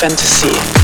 fantasy.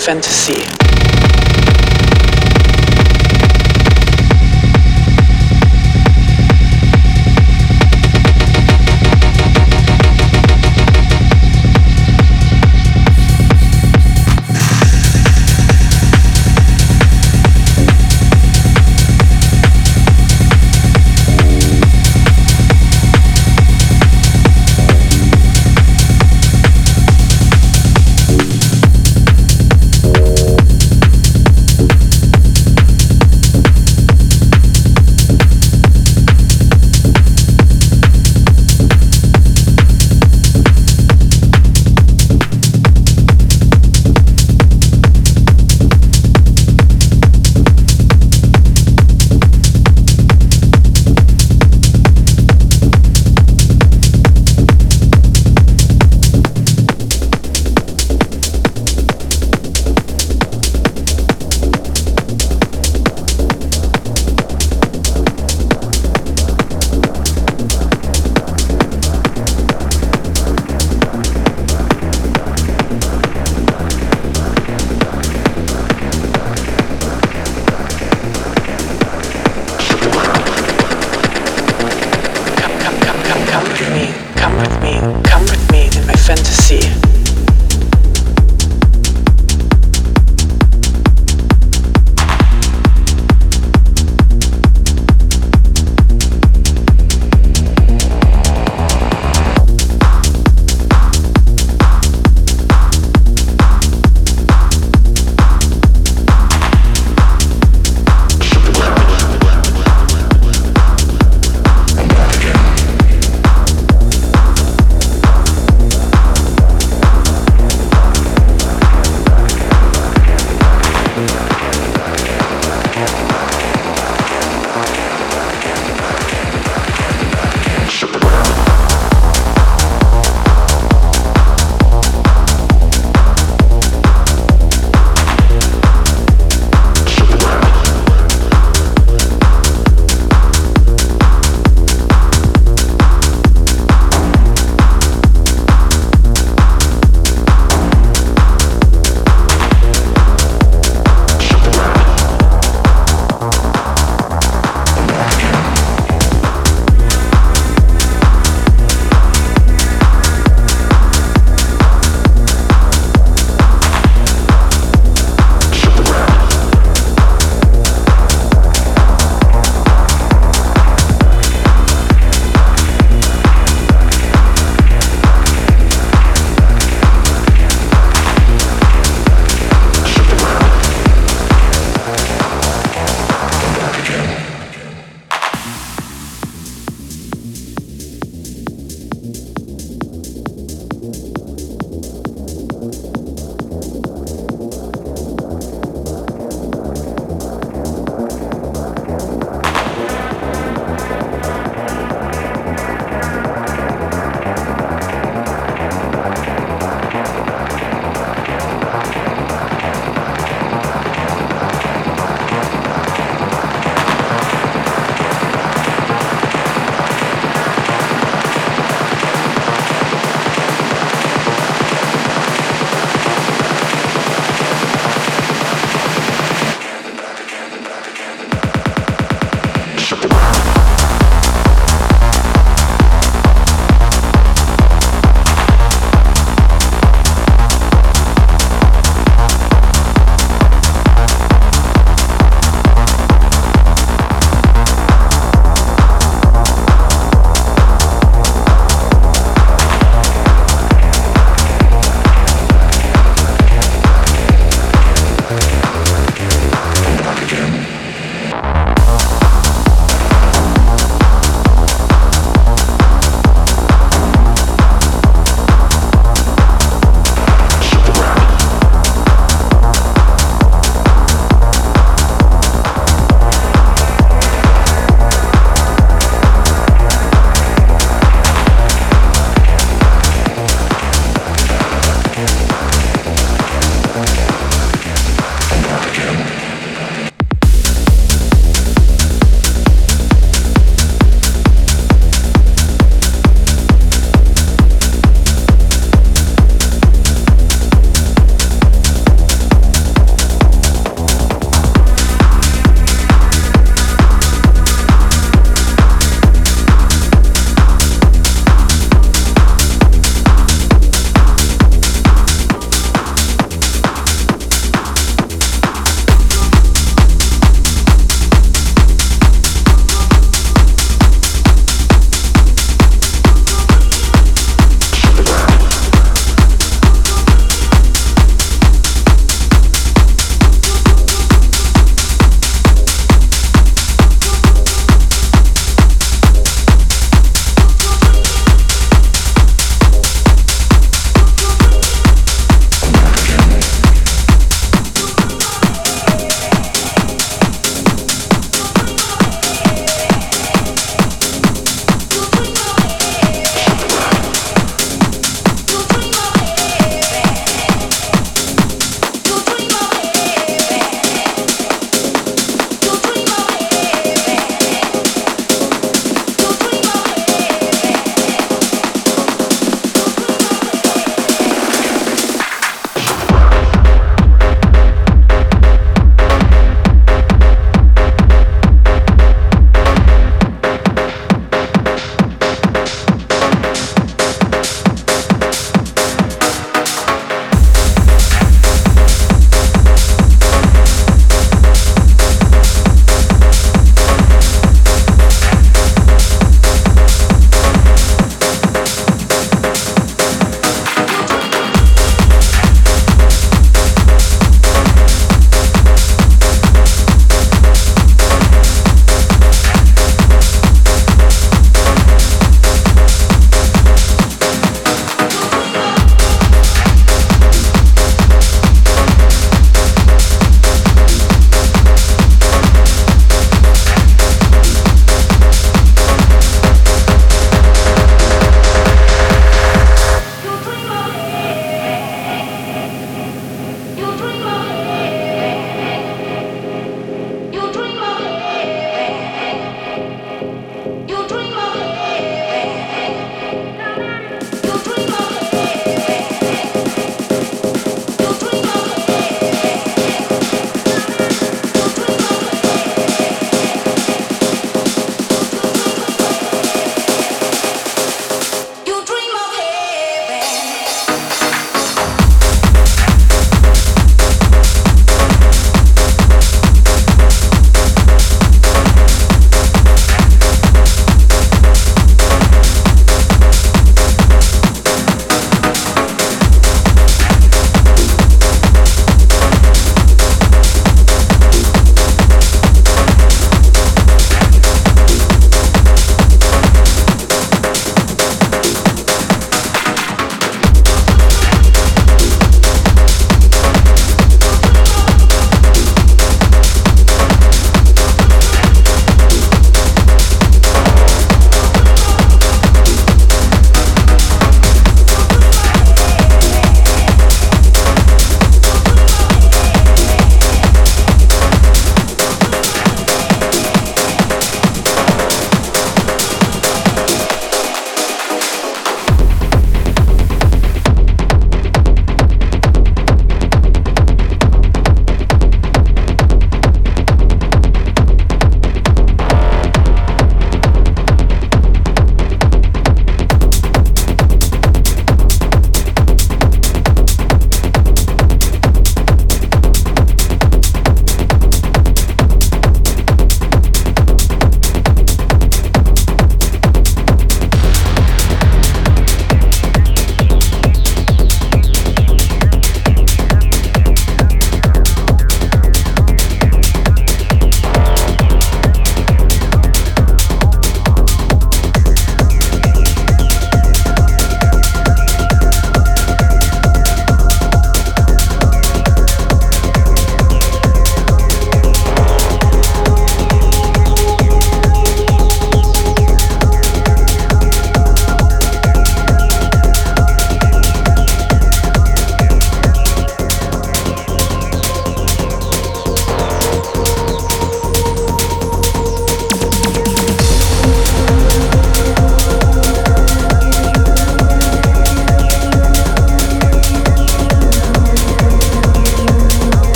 Fantasy.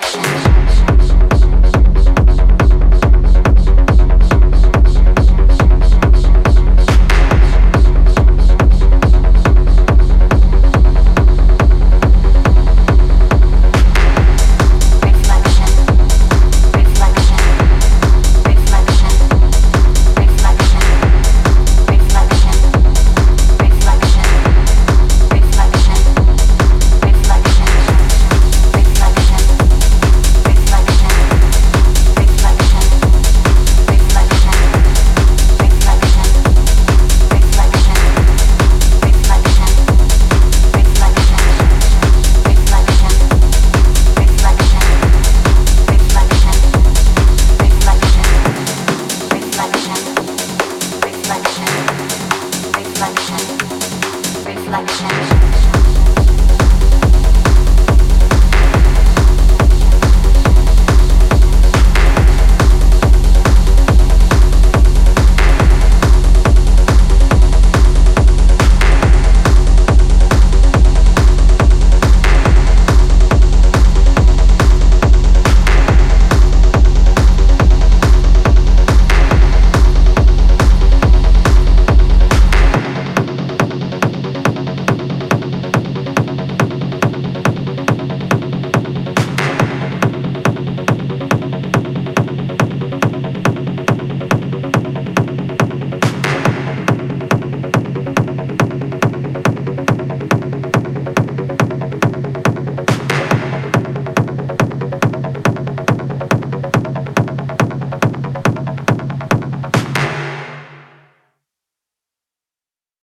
reflections.